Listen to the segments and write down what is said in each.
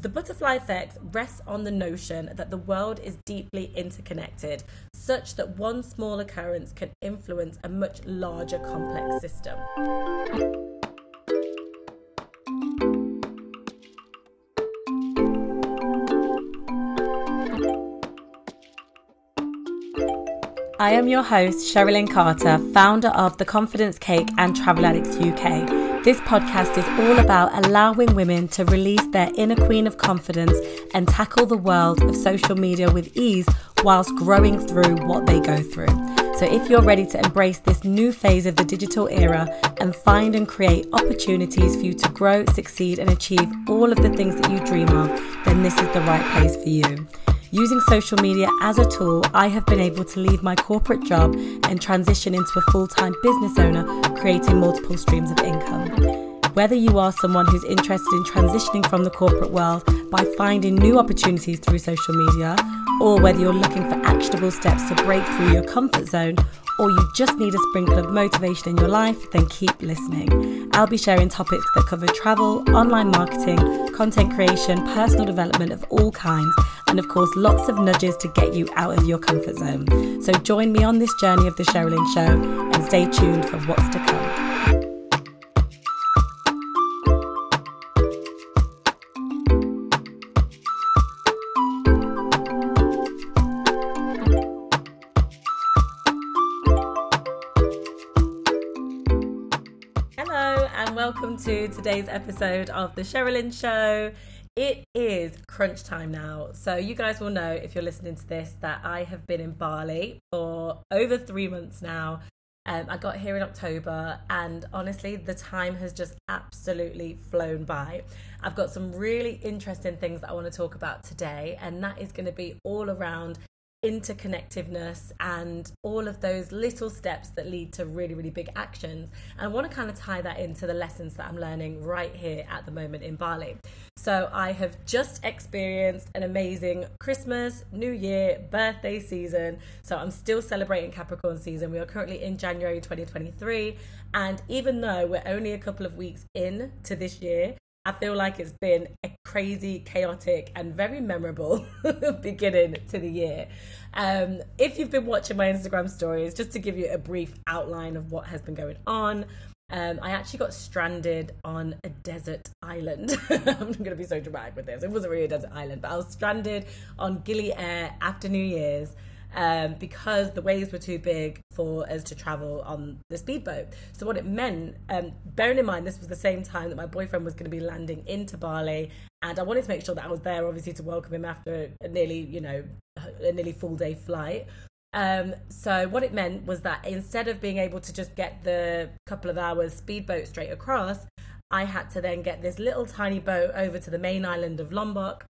The butterfly effect rests on the notion that the world is deeply interconnected, such that one small occurrence can influence a much larger complex system. I am your host, Sherilyn Carter, founder of The Confidence Cake and Travel Addicts UK this podcast is all about allowing women to release their inner queen of confidence and tackle the world of social media with ease whilst growing through what they go through. So, if you're ready to embrace this new phase of the digital era and find and create opportunities for you to grow, succeed, and achieve all of the things that you dream of, then this is the right place for you. Using social media as a tool, I have been able to leave my corporate job and transition into a full time business owner, creating multiple streams of income. Whether you are someone who's interested in transitioning from the corporate world by finding new opportunities through social media, or whether you're looking for actionable steps to break through your comfort zone or you just need a sprinkle of motivation in your life, then keep listening. I'll be sharing topics that cover travel, online marketing, content creation, personal development of all kinds, and of course, lots of nudges to get you out of your comfort zone. So join me on this journey of The Sherilyn Show and stay tuned for what's to come. welcome to today's episode of The Sherilyn Show. It is crunch time now. So, you guys will know if you're listening to this that I have been in Bali for over three months now. Um, I got here in October, and honestly, the time has just absolutely flown by. I've got some really interesting things that I want to talk about today, and that is going to be all around interconnectiveness and all of those little steps that lead to really, really big actions. And I want to kind of tie that into the lessons that I'm learning right here at the moment in Bali. So I have just experienced an amazing Christmas, New Year, birthday season. So I'm still celebrating Capricorn season. We are currently in January 2023. And even though we're only a couple of weeks in to this year, I feel like it's been a crazy, chaotic, and very memorable beginning to the year. Um, if you've been watching my Instagram stories, just to give you a brief outline of what has been going on, um, I actually got stranded on a desert island. I'm going to be so dramatic with this. It wasn't really a desert island, but I was stranded on Gili Air after New Year's um, because the waves were too big for us to travel on the speedboat. So what it meant, um, bearing in mind this was the same time that my boyfriend was going to be landing into Bali, and I wanted to make sure that I was there, obviously, to welcome him after a nearly, you know, a nearly full day flight. Um, so what it meant was that instead of being able to just get the couple of hours speedboat straight across, I had to then get this little tiny boat over to the main island of Lombok.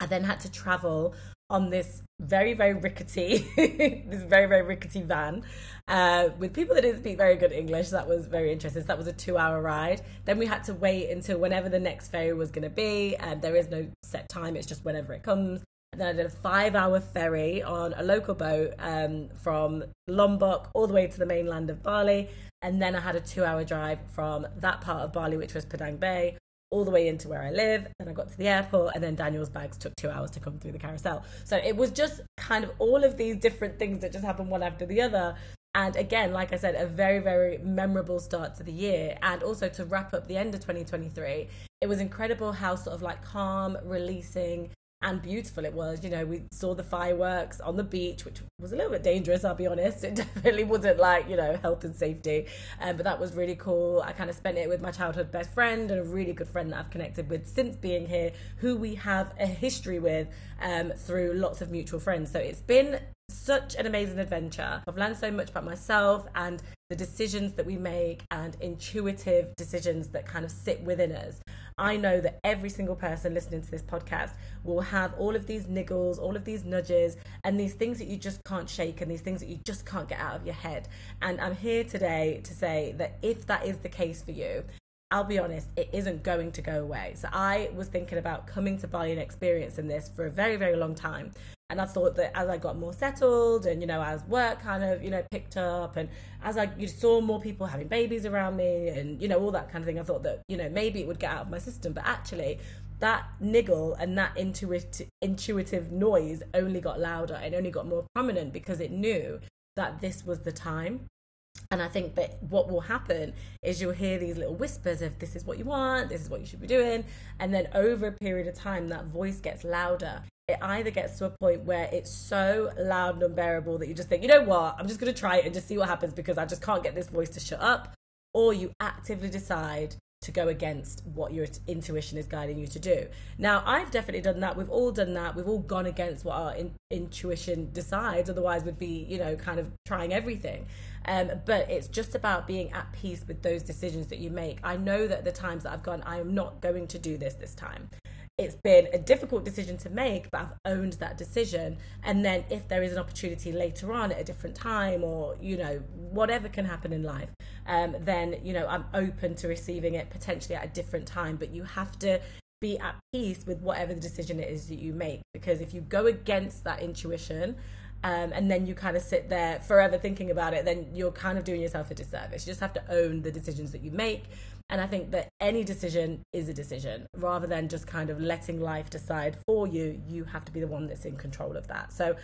I then had to travel on this very very rickety this very very rickety van uh, with people that didn't speak very good english. That was very interesting. So that was a two hour ride. Then we had to wait until whenever the next ferry was going to be and there is no set time. It's just whenever it comes. And then I did a five hour ferry on a local boat um, from Lombok all the way to the mainland of Bali. And then I had a two hour drive from that part of Bali, which was Padang Bay, all the way into where I live. Then I got to the airport, and then Daniel's bags took two hours to come through the carousel. So it was just kind of all of these different things that just happened one after the other. And again, like I said, a very, very memorable start to the year. And also to wrap up the end of 2023, it was incredible how sort of like calm, releasing, and beautiful it was. You know, we saw the fireworks on the beach, which was a little bit dangerous, I'll be honest. It definitely wasn't like, you know, health and safety. Um, but that was really cool. I kind of spent it with my childhood best friend and a really good friend that I've connected with since being here, who we have a history with um, through lots of mutual friends. So it's been such an amazing adventure. I've learned so much about myself and the decisions that we make and intuitive decisions that kind of sit within us. I know that every single person listening to this podcast will have all of these niggles, all of these nudges, and these things that you just can't shake and these things that you just can't get out of your head. And I'm here today to say that if that is the case for you, I'll be honest, it isn't going to go away. So I was thinking about coming to Bali and experiencing this for a very, very long time. And I thought that as I got more settled and, you know, as work kind of, you know, picked up and as I you saw more people having babies around me and, you know, all that kind of thing, I thought that, you know, maybe it would get out of my system. But actually, that niggle and that intuitive intuitive noise only got louder and only got more prominent because it knew that this was the time and I think that what will happen is you'll hear these little whispers of this is what you want, this is what you should be doing. And then over a period of time, that voice gets louder. It either gets to a point where it's so loud and unbearable that you just think, you know what, I'm just going to try it and just see what happens because I just can't get this voice to shut up. Or you actively decide to go against what your intuition is guiding you to do. Now, I've definitely done that. We've all done that. We've all gone against what our in- intuition decides. Otherwise, we'd be, you know, kind of trying everything. Um, but it's just about being at peace with those decisions that you make. I know that the times that I've gone, I am not going to do this this time it's been a difficult decision to make, but I've owned that decision. And then if there is an opportunity later on at a different time, or you know whatever can happen in life, um, then you know I'm open to receiving it potentially at a different time. But you have to be at peace with whatever the decision it is that you make, because if you go against that intuition. Um, and then you kind of sit there forever thinking about it, then you're kind of doing yourself a disservice. You just have to own the decisions that you make and I think that any decision is a decision rather than just kind of letting life decide for you. You have to be the one that's in control of that. So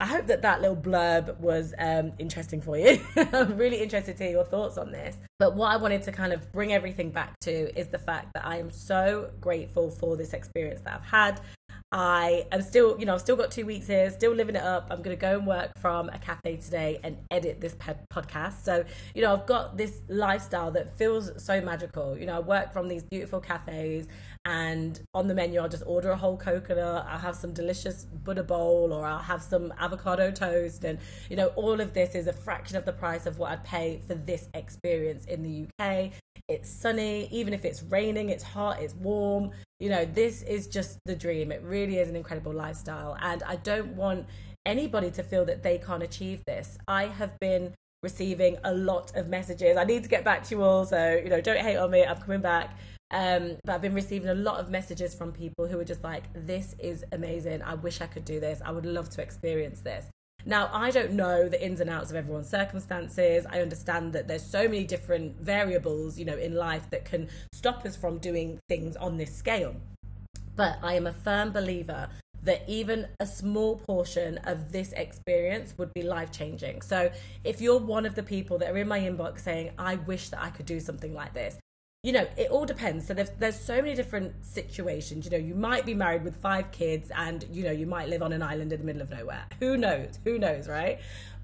I hope that that little blurb was um, interesting for you. I'm really interested to hear your thoughts on this. But what I wanted to kind of bring everything back to is the fact that I am so grateful for this experience that I've had. I am still, you know, I've still got two weeks here, still living it up. I'm going to go and work from a cafe today and edit this podcast. So, you know, I've got this lifestyle that feels so magical. You know, I work from these beautiful cafes, and on the menu, I'll just order a whole coconut. I'll have some delicious Buddha bowl, or I'll have some avocado toast. And, you know, all of this is a fraction of the price of what I'd pay for this experience in the UK. It's sunny, even if it's raining, it's hot, it's warm. You know, this is just the dream. It really is an incredible lifestyle. And I don't want anybody to feel that they can't achieve this. I have been receiving a lot of messages. I need to get back to you all, so, you know, don't hate on me. I'm coming back. Um, but I've been receiving a lot of messages from people who are just like, this is amazing. I wish I could do this. I would love to experience this. Now, I don't know the ins and outs of everyone's circumstances. I understand that there's so many different variables, you know, in life that can stop us from doing things on this scale. But I am a firm believer that even a small portion of this experience would be life changing. So, if you're one of the people that are in my inbox saying, I wish that I could do something like this, you know, it all depends. So there's, there's so many different situations. You know, you might be married with five kids and, you know, you might live on an island in the middle of nowhere. Who knows? Who knows, right?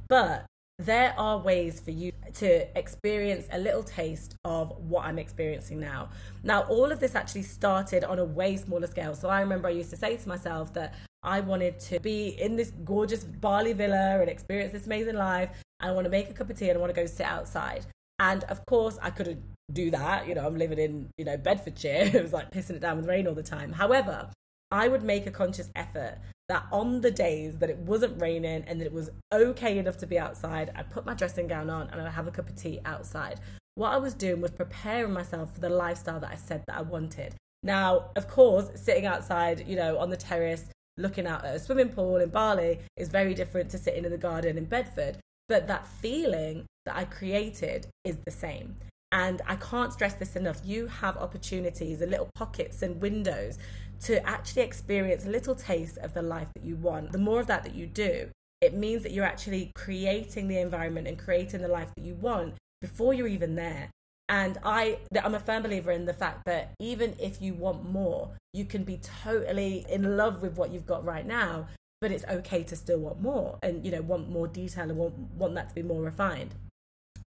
But there are ways for you to experience a little taste of what I'm experiencing now. Now, all of this actually started on a way smaller scale. So I remember I used to say to myself that I wanted to be in this gorgeous Bali villa and experience this amazing life. I want to make a cup of tea and I want to go sit outside. And of course, I couldn't do that. You know, I'm living in, you know, Bedfordshire. it was like pissing it down with rain all the time. However, I would make a conscious effort that on the days that it wasn't raining and that it was okay enough to be outside, I'd put my dressing gown on and I'd have a cup of tea outside. What I was doing was preparing myself for the lifestyle that I said that I wanted. Now, of course, sitting outside, you know, on the terrace, looking out at a swimming pool in Bali is very different to sitting in the garden in Bedford. But that feeling that I created is the same. And I can't stress this enough. You have opportunities and little pockets and windows to actually experience a little taste of the life that you want. The more of that that you do, it means that you're actually creating the environment and creating the life that you want before you're even there. And I, I'm a firm believer in the fact that even if you want more, you can be totally in love with what you've got right now, but it's okay to still want more and you know want more detail and want, want that to be more refined.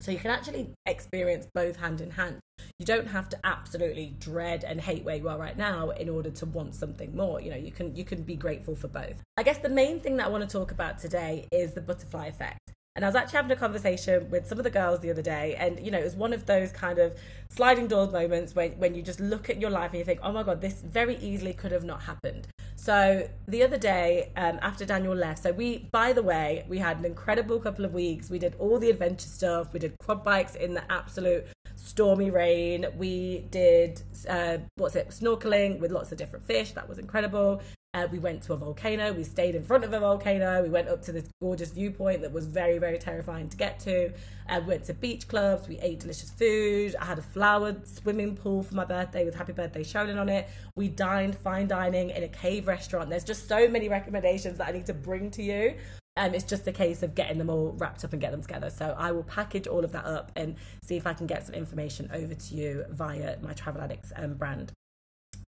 So you can actually experience both hand in hand. You don't have to absolutely dread and hate where you are right now in order to want something more. You know, you can you can be grateful for both. I guess the main thing that I want to talk about today is the butterfly effect. And I was actually having a conversation with some of the girls the other day, and you know, it was one of those kind of sliding doors moments when, when you just look at your life and you think, oh my God, this very easily could have not happened. So the other day, um, after Daniel left, so we, by the way, we had an incredible couple of weeks. We did all the adventure stuff, we did quad bikes in the absolute stormy rain. We did, uh, what's it, snorkeling with lots of different fish. That was incredible. Uh, we went to a volcano. We stayed in front of a volcano. We went up to this gorgeous viewpoint that was very, very terrifying to get to. Uh, we went to beach clubs. We ate delicious food. I had a flowered swimming pool for my birthday with Happy Birthday Sherilyn on it. We dined fine dining in a cave restaurant. There's just so many recommendations that I need to bring to you. Um, it's just a case of getting them all wrapped up and get them together. So I will package all of that up and see if I can get some information over to you via my Travel Addicts um, brand.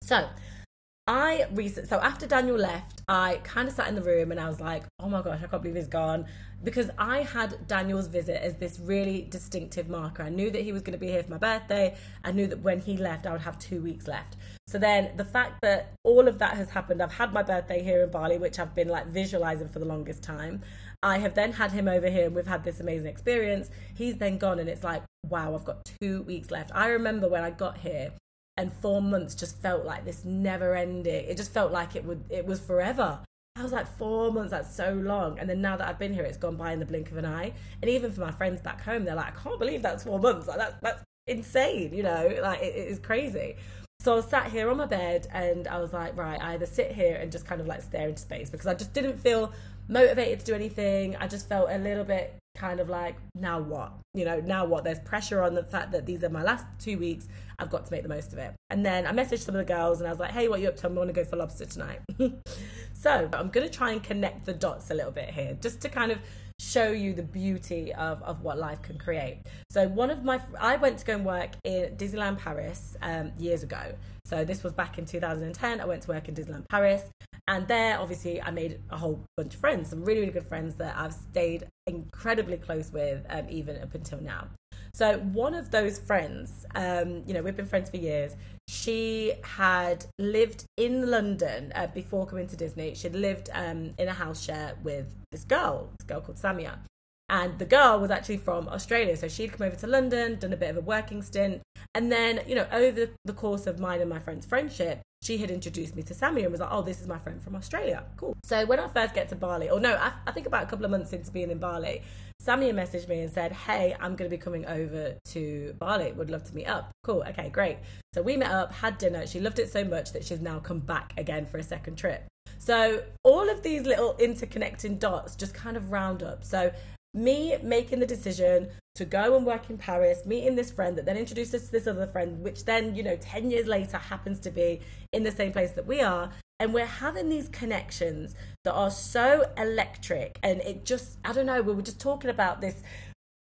So I recent so after Daniel left, I kind of sat in the room and I was like, oh my gosh, I can't believe he's gone. Because I had Daniel's visit as this really distinctive marker. I knew that he was going to be here for my birthday. I knew that when he left, I would have two weeks left. So then the fact that all of that has happened, I've had my birthday here in Bali, which I've been like visualizing for the longest time. I have then had him over here and we've had this amazing experience. He's then gone and it's like, wow, I've got two weeks left. I remember when I got here and four months just felt like this never ending. It just felt like it would it was forever. I was like four months, that's so long. And then now that I've been here, it's gone by in the blink of an eye. And even for my friends back home, they're like, I can't believe that's four months. Like that's that's insane, you know, like it, it is crazy. So I sat here on my bed and I was like, right, I either sit here and just kind of like stare into space because I just didn't feel motivated to do anything. I just felt a little bit kind of like, now what? You know, now what? There's pressure on the fact that these are my last two weeks. I've got to make the most of it. And then I messaged some of the girls and I was like, hey, what you up to? i'm going to go for lobster tonight. so I'm going to try and connect the dots a little bit here just to kind of show you the beauty of, of what life can create. So one of my, I went to go and work in Disneyland Paris um, years ago. So this was back in 2010. I went to work in Disneyland Paris. And there, obviously, I made a whole bunch of friends, some really, really good friends that I've stayed incredibly close with, um, even up until now. So one of those friends, um, you know, we've been friends for years. She had lived in London uh, before coming to Disney. She'd lived um, in a house share with this girl, this girl called Samia. And the girl was actually from Australia. So she'd come over to London, done a bit of a working stint. And then, you know, over the course of mine and my friend's friendship, she had introduced me to Sammy and was like, oh, this is my friend from Australia. Cool. So when I first get to Bali, or no, I, I think about a couple of months into being in Bali, Sammy messaged me and said, hey, I'm going to be coming over to Bali. Would love to meet up. Cool. Okay, great. So we met up, had dinner. She loved it so much that she's now come back again for a second trip. So all of these little interconnecting dots just kind of round up. So me making the decision to go and work in Paris, meeting this friend that then introduced us to this other friend, which then, you know, 10 years later happens to be in the same place that we are. And we're having these connections that are so electric. And it just, I don't know, we were just talking about this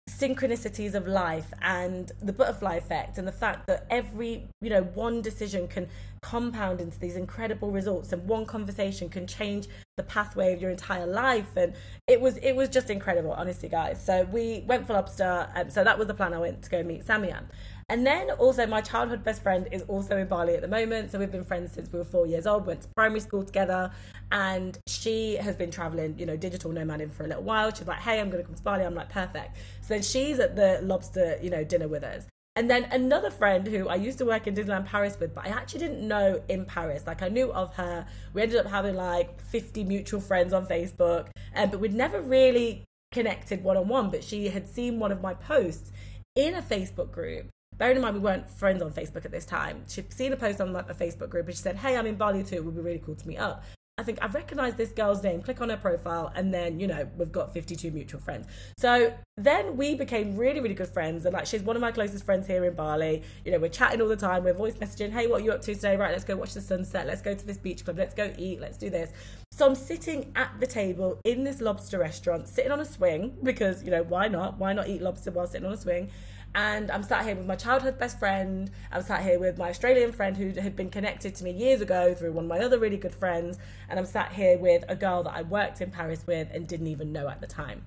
synchronicities of life and the butterfly effect and the fact that every you know one decision can compound into these incredible results and one conversation can change the pathway of your entire life. And it was it was just incredible honestly guys. So we went for lobster um, so that was the plan i went to go meet samia and then also my childhood best friend is also in Bali at the moment. So we've been friends since we were four years old, went to primary school together. And she has been traveling, you know, digital nomading for a little while. She's like, hey, I'm going to come to Bali. I'm like, perfect. So then she's at the lobster, you know, dinner with us. And then another friend who I used to work in Disneyland Paris with, but I actually didn't know in Paris. Like I knew of her. We ended up having like 50 mutual friends on Facebook, um, but we'd never really connected one on one. But she had seen one of my posts in a Facebook group bearing in mind we weren't friends on Facebook at this time, she'd seen a post on like the Facebook group and she said, Hey, I'm in Bali too, it would be really cool to meet up. I think I've recognized this girl's name, click on her profile, and then, you know, we've got 52 mutual friends. So then we became really, really good friends. And like, she's one of my closest friends here in Bali. You know, we're chatting all the time, we're voice messaging, hey, what are you up to today? Right, let's go watch the sunset, let's go to this beach club, let's go eat, let's do this. So I'm sitting at the table in this lobster restaurant, sitting on a swing, because, you know, why not? Why not eat lobster while sitting on a swing? And I'm sat here with my childhood best friend. I'm sat here with my Australian friend who had been connected to me years ago through one of my other really good friends. And I'm sat here with a girl that I worked in Paris with and didn't even know at the time.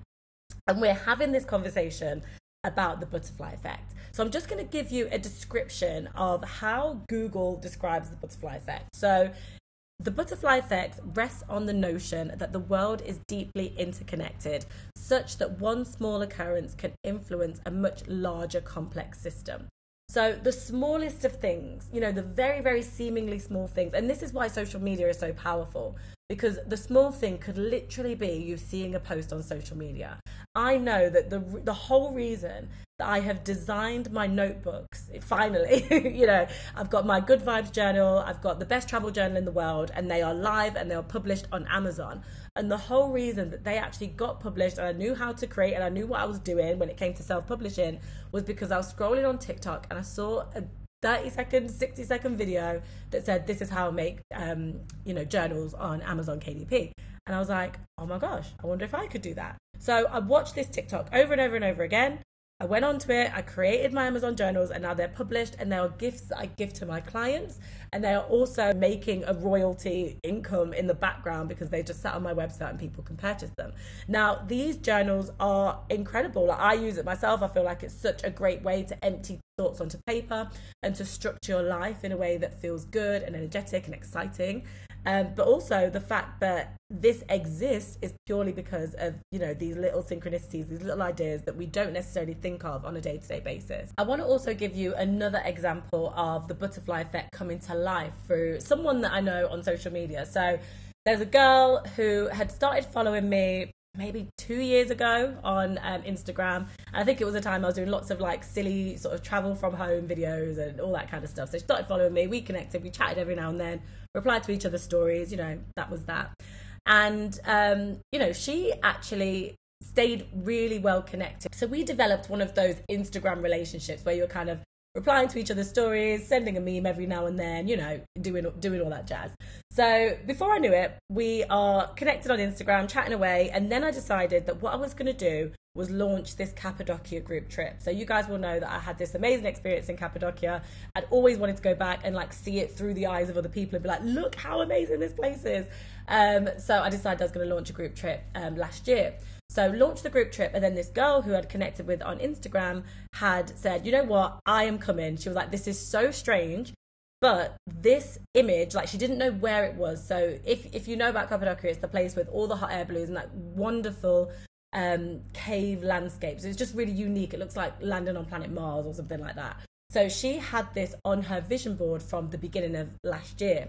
And we're having this conversation about the butterfly effect. So I'm just going to give you a description of how Google describes the butterfly effect. So the butterfly effect rests on the notion that the world is deeply interconnected, such that one small occurrence can influence a much larger complex system. So, the smallest of things, you know, the very, very seemingly small things, and this is why social media is so powerful because the small thing could literally be you seeing a post on social media. I know that the the whole reason I have designed my notebooks. Finally, you know, I've got my Good Vibes journal, I've got the best travel journal in the world, and they are live and they are published on Amazon. And the whole reason that they actually got published and I knew how to create and I knew what I was doing when it came to self publishing was because I was scrolling on TikTok and I saw a 30 second, 60 second video that said, This is how I make, um, you know, journals on Amazon KDP. And I was like, Oh my gosh, I wonder if I could do that. So I watched this TikTok over and over and over again. I went onto it, I created my Amazon journals, and now they're published and they are gifts that I give to my clients. And they are also making a royalty income in the background because they just sat on my website and people can purchase them. Now, these journals are incredible. Like, I use it myself. I feel like it's such a great way to empty thoughts onto paper and to structure your life in a way that feels good and energetic and exciting. Um, but also the fact that this exists is purely because of you know these little synchronicities, these little ideas that we don't necessarily think of on a day-to-day basis. I want to also give you another example of the butterfly effect coming to life through someone that I know on social media. So there's a girl who had started following me maybe two years ago on um, Instagram. I think it was a time I was doing lots of like silly sort of travel from home videos and all that kind of stuff. So she started following me. We connected. We chatted every now and then. Replied to each other's stories. You know, that was that. And um, you know, she actually stayed really well connected. So we developed one of those Instagram relationships where you're kind of replying to each other's stories, sending a meme every now and then, you know, doing doing all that jazz. So before I knew it, we are connected on Instagram, chatting away, and then I decided that what I was going to do was launch this Cappadocia group trip. So you guys will know that I had this amazing experience in Cappadocia. I'd always wanted to go back and like see it through the eyes of other people and be like, look how amazing this place is. Um, so I decided I was going to launch a group trip um, last year. So launched the group trip, and then this girl who I'd connected with on Instagram had said, "You know what? I am coming." She was like, "This is so strange." But this image, like she didn't know where it was. So if if you know about Cappadocia, it's the place with all the hot air balloons and that wonderful um, cave landscapes. It's just really unique. It looks like landing on planet Mars or something like that. So she had this on her vision board from the beginning of last year.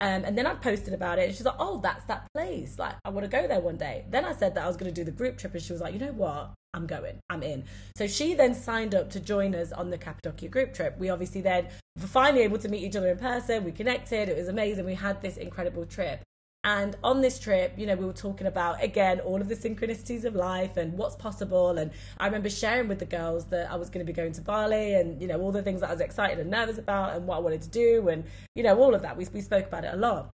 Um, and then I posted about it, and she's like, "Oh, that's that place. Like, I want to go there one day." Then I said that I was going to do the group trip, and she was like, "You know what? I'm going. I'm in." So she then signed up to join us on the Cappadocia group trip. We obviously then were finally able to meet each other in person. We connected. It was amazing. We had this incredible trip. And on this trip, you know, we were talking about again all of the synchronicities of life and what's possible. And I remember sharing with the girls that I was going to be going to Bali and, you know, all the things that I was excited and nervous about and what I wanted to do and, you know, all of that. We, we spoke about it a lot.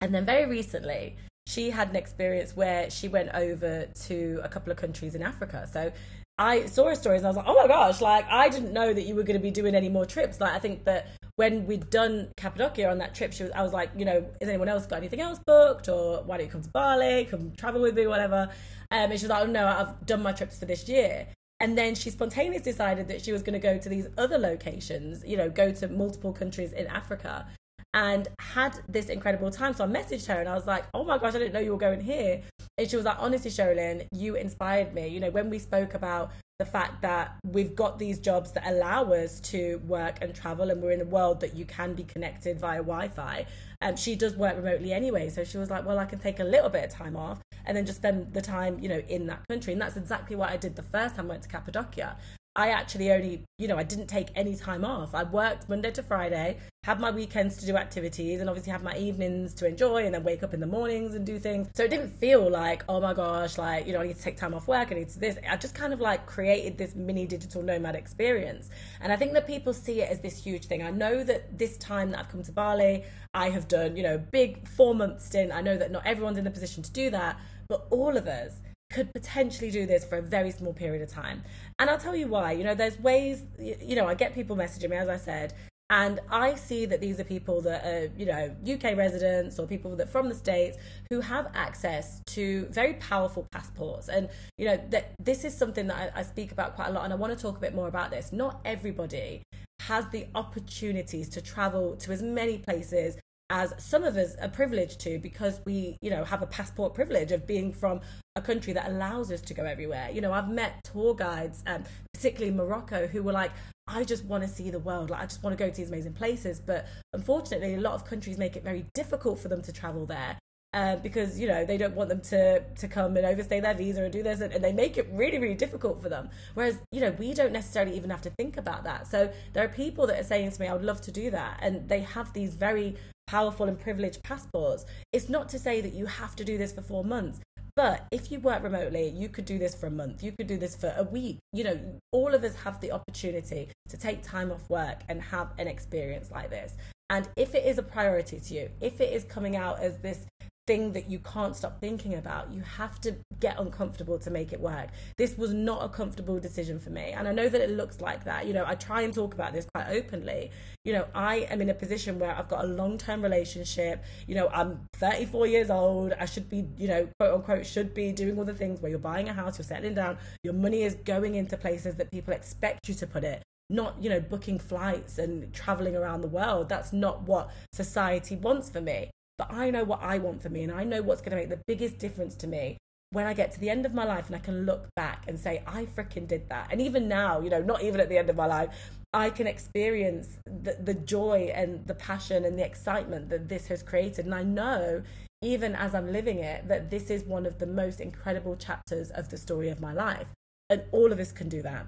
And then very recently, she had an experience where she went over to a couple of countries in Africa. So I saw her stories and I was like, oh my gosh, like I didn't know that you were going to be doing any more trips. Like I think that when we'd done Cappadocia on that trip, she was, I was like, you know, is anyone else got anything else booked, or why don't you come to Bali, come travel with me, whatever. Um, and she was like, oh no, I've done my trips for this year. And then she spontaneously decided that she was going to go to these other locations, you know, go to multiple countries in Africa and had this incredible time. So I messaged her and I was like, oh my gosh, I didn't know you were going here. And she was like, honestly, Sherilyn, you inspired me. You know, when we spoke about the fact that we've got these jobs that allow us to work and travel and we're in a world that you can be connected via Wi-Fi. Um, she does work remotely anyway. So she was like, well, I can take a little bit of time off and then just spend the time, you know, in that country. And that's exactly what I did the first time I went to Cappadocia. I actually only, you know, I didn't take any time off. I worked Monday to Friday, had my weekends to do activities, and obviously have my evenings to enjoy, and then wake up in the mornings and do things. So it didn't feel like, oh my gosh, like, you know, I need to take time off work, I need to this. I just kind of like created this mini digital nomad experience. And I think that people see it as this huge thing. I know that this time that I've come to Bali, I have done, you know, big four month stint. I know that not everyone's in the position to do that, but all of us could potentially do this for a very small period of time. And I'll tell you why. You know, there's ways, you know, I get people messaging me, as I said, and I see that these are people that are, you know, UK residents or people that from the States who have access to very powerful passports. And, you know, that this is something that I, I speak about quite a lot. And I want to talk a bit more about this. Not everybody has the opportunities to travel to as many places as some of us are privileged to because we you know have a passport privilege of being from a country that allows us to go everywhere. You know i've met tour guides um, particularly in morocco who were like i just want to see the world. Like i just want to go to these amazing places. But unfortunately a lot of countries make it very difficult for them to travel there uh, because you know they don't want them to to come and overstay their visa and do this and, and, they make it really really difficult for them. Whereas you know we don't necessarily even have to think about that. So there are people that are saying to me i would love to do that. And they have these very powerful and privileged passports it's not to say that you have to do this for four months but if you work remotely, you could do this for a month, you could do this for a week. You know, all of us have the opportunity to take time off work and have an experience like this. And if it is a priority to you, if it is coming out as this thing that you can't stop thinking about. You have to get uncomfortable to make it work. This was not a comfortable decision for me. And I know that it looks like that. You know, I try and talk about this quite openly. You know, I am in a position where I've got a long term relationship. You know, I'm 34 years old. I should be, you know, quote unquote, should be doing all the things where you're buying a house, you're settling down, your money is going into places that people expect you to put it not you know booking flights and traveling around the world that's not what society wants for me but I know what I want for me and I know what's going to make the biggest difference to me when I get to the end of my life and I can look back and say, I freaking did that. And even now, you know, not even at the end of my life, I can experience the, the joy and the passion and the excitement that this has created. And I know, even as I'm living it, that this is one of the most incredible chapters of the story of my life. And all of us can do that.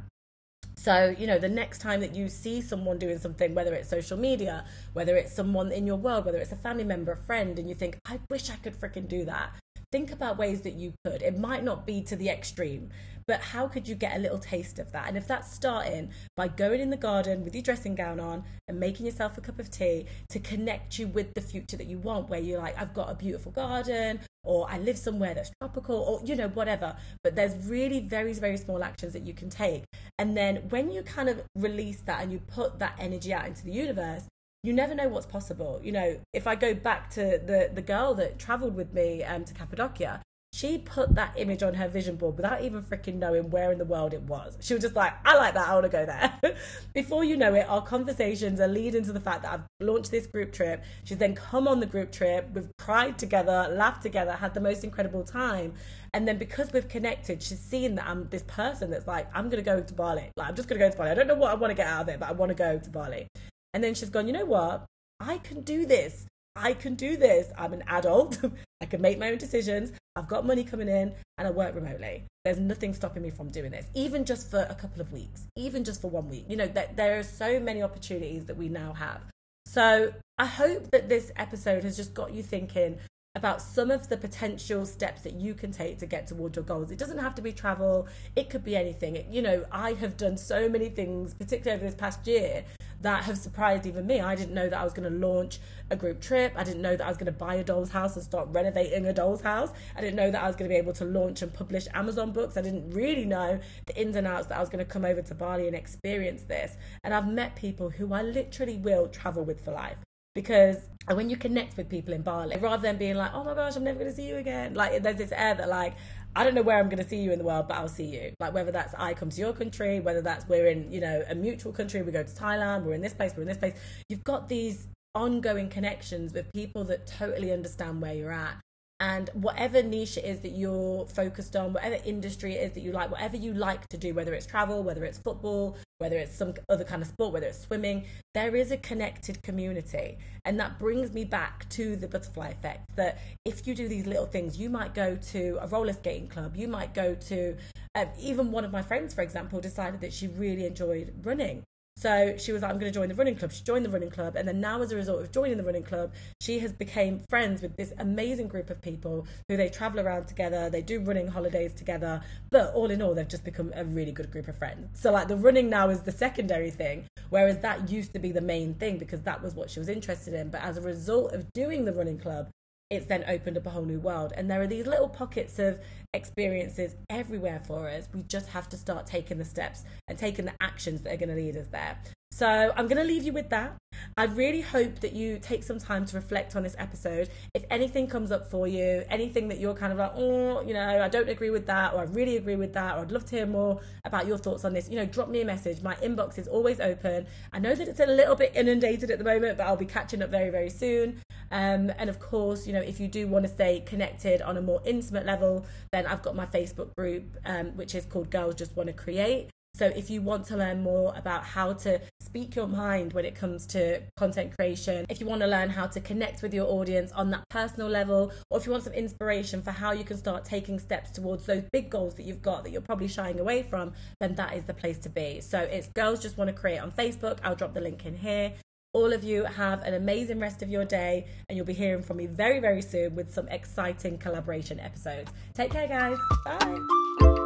So, you know, the next time that you see someone doing something, whether it's social media, whether it's someone in your world, whether it's a family member, a friend, and you think, I wish I could freaking do that, think about ways that you could. It might not be to the extreme, but how could you get a little taste of that? And if that's starting by going in the garden with your dressing gown on and making yourself a cup of tea to connect you with the future that you want, where you're like, I've got a beautiful garden, or I live somewhere that's tropical, or you know, whatever. But there's really very, very small actions that you can take. And then when you kind of release that and you put that energy out into the universe, you never know what's possible. You know, if I go back to the the girl that traveled with me um, to Cappadocia, she put that image on her vision board without even freaking knowing where in the world it was. She was just like, I like that, I want to go there. Before you know it, our conversations are leading to the fact that I've launched this group trip. She's then come on the group trip, we've cried together, laughed together, had the most incredible time. And then because we've connected, she's seen that I'm this person that's like, I'm going to go to Bali. Like, I'm just going to go to Bali. I don't know what I want to get out of it, but I want to go to Bali. And then she's gone, you know what? I can do this. I can do this. I'm an adult. I can make my own decisions. I've got money coming in and I work remotely. There's nothing stopping me from doing this, even just for a couple of weeks, even just for one week. You know, that there are so many opportunities that we now have. So I hope that this episode has just got you thinking about some of the potential steps that you can take to get towards your goals. It doesn't have to be travel, it could be anything. It, you know, I have done so many things, particularly over this past year, that have surprised even me. I didn't know that I was going to launch a group trip. I didn't know that I was going to buy a doll's house and start renovating a doll's house. I didn't know that I was going to be able to launch and publish Amazon books. I didn't really know the ins and outs that I was going to come over to Bali and experience this. And I've met people who I literally will travel with for life because when you connect with people in Bali, rather than being like, oh my gosh, I'm never going to see you again, like there's this air that like, I don't know where I'm going to see you in the world, but I'll see you. Like whether that's I come to your country, whether that's we're in, you know, a mutual country, we go to Thailand, we're in this place, we're in this place. You've got these ongoing connections with people that totally understand where you're at and whatever niche it is that you're focused on whatever industry it is that you like whatever you like to do whether it's travel whether it's football whether it's some other kind of sport whether it's swimming there is a connected community. And that brings me back to the butterfly effect that if you do these little things you might go to a roller skating club you might go to um, even one of my friends for example decided that she really enjoyed running so she was like, I'm going to join the running club. She joined the running club. And then now as a result of joining the running club, she has become friends with this amazing group of people who they travel around together. They do running holidays together. But all in all, they've just become a really good group of friends. So like the running now is the secondary thing, whereas that used to be the main thing because that was what she was interested in. But as a result of doing the running club, it's then opened up a whole new world. And there are these little pockets of experiences everywhere for us. We just have to start taking the steps and taking the actions that are going to lead us there. So I'm going to leave you with that. I really hope that you take some time to reflect on this episode. If anything comes up for you, anything that you're kind of like, oh, you know, I don't agree with that, or I really agree with that, or I'd love to hear more about your thoughts on this, you know, drop me a message. My inbox is always open. I know that it's a little bit inundated at the moment, but I'll be catching up very, very soon. Um, and of course, you know, if you do want to stay connected on a more intimate level, then I've got my Facebook group, um, which is called Girls Just Want to Create. So if you want to learn more about how to speak your mind when it comes to content creation, if you want to learn how to connect with your audience on that personal level, or if you want some inspiration for how you can start taking steps towards those big goals that you've got that you're probably shying away from, then that is the place to be. So it's Girls Just Want to Create on Facebook. I'll drop the link in here. All of you have an amazing rest of your day, and you'll be hearing from me very, very soon with some exciting collaboration episodes. Take care, guys. Bye.